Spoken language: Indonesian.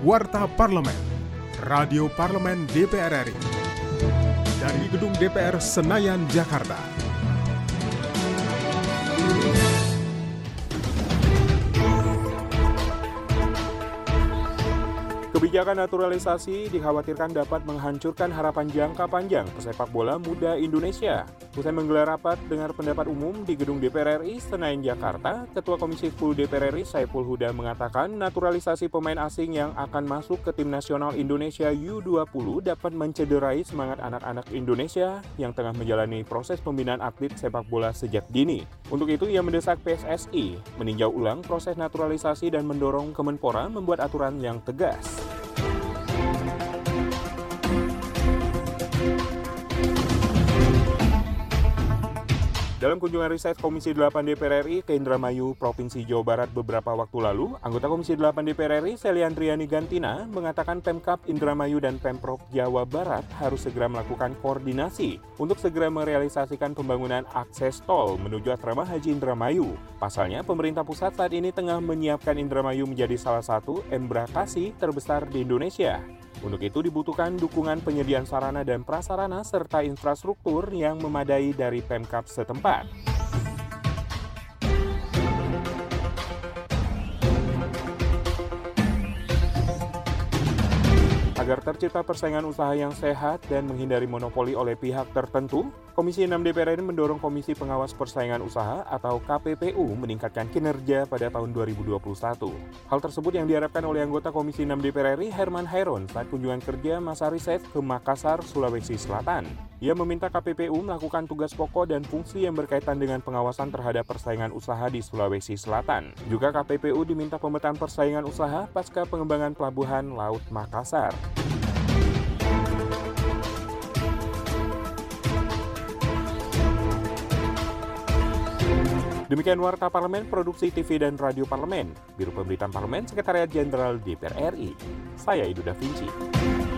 Warta Parlemen, Radio Parlemen DPR RI. Dari Gedung DPR Senayan, Jakarta. Kebijakan naturalisasi dikhawatirkan dapat menghancurkan harapan jangka panjang pesepak bola muda Indonesia. Usai menggelar rapat dengar pendapat umum di Gedung DPR RI Senayan Jakarta, Ketua Komisi 10 DPR RI Saiful Huda mengatakan naturalisasi pemain asing yang akan masuk ke tim nasional Indonesia U20 dapat mencederai semangat anak-anak Indonesia yang tengah menjalani proses pembinaan atlet sepak bola sejak dini. Untuk itu, ia mendesak PSSI meninjau ulang proses naturalisasi dan mendorong Kemenpora membuat aturan yang tegas. Dalam kunjungan riset Komisi 8 DPR RI ke Indramayu, Provinsi Jawa Barat beberapa waktu lalu, anggota Komisi 8 DPR RI, Seliandriani Gantina, mengatakan Pemkap Indramayu dan Pemprov Jawa Barat harus segera melakukan koordinasi untuk segera merealisasikan pembangunan akses tol menuju asrama Haji Indramayu. Pasalnya, pemerintah pusat saat ini tengah menyiapkan Indramayu menjadi salah satu embrakasi terbesar di Indonesia. Untuk itu dibutuhkan dukungan penyediaan sarana dan prasarana serta infrastruktur yang memadai dari Pemkap setempat. Agar tercipta persaingan usaha yang sehat dan menghindari monopoli oleh pihak tertentu, Komisi 6 DPR RI mendorong Komisi Pengawas Persaingan Usaha atau KPPU meningkatkan kinerja pada tahun 2021. Hal tersebut yang diharapkan oleh anggota Komisi 6 DPR RI Herman Hairon saat kunjungan kerja masa riset ke Makassar, Sulawesi Selatan. Ia meminta KPPU melakukan tugas pokok dan fungsi yang berkaitan dengan pengawasan terhadap persaingan usaha di Sulawesi Selatan. Juga KPPU diminta pemetaan persaingan usaha pasca pengembangan pelabuhan Laut Makassar. Demikian Warta Parlemen, Produksi TV dan Radio Parlemen, Biro Pemberitaan Parlemen, Sekretariat Jenderal DPR RI. Saya Idu Da Vinci.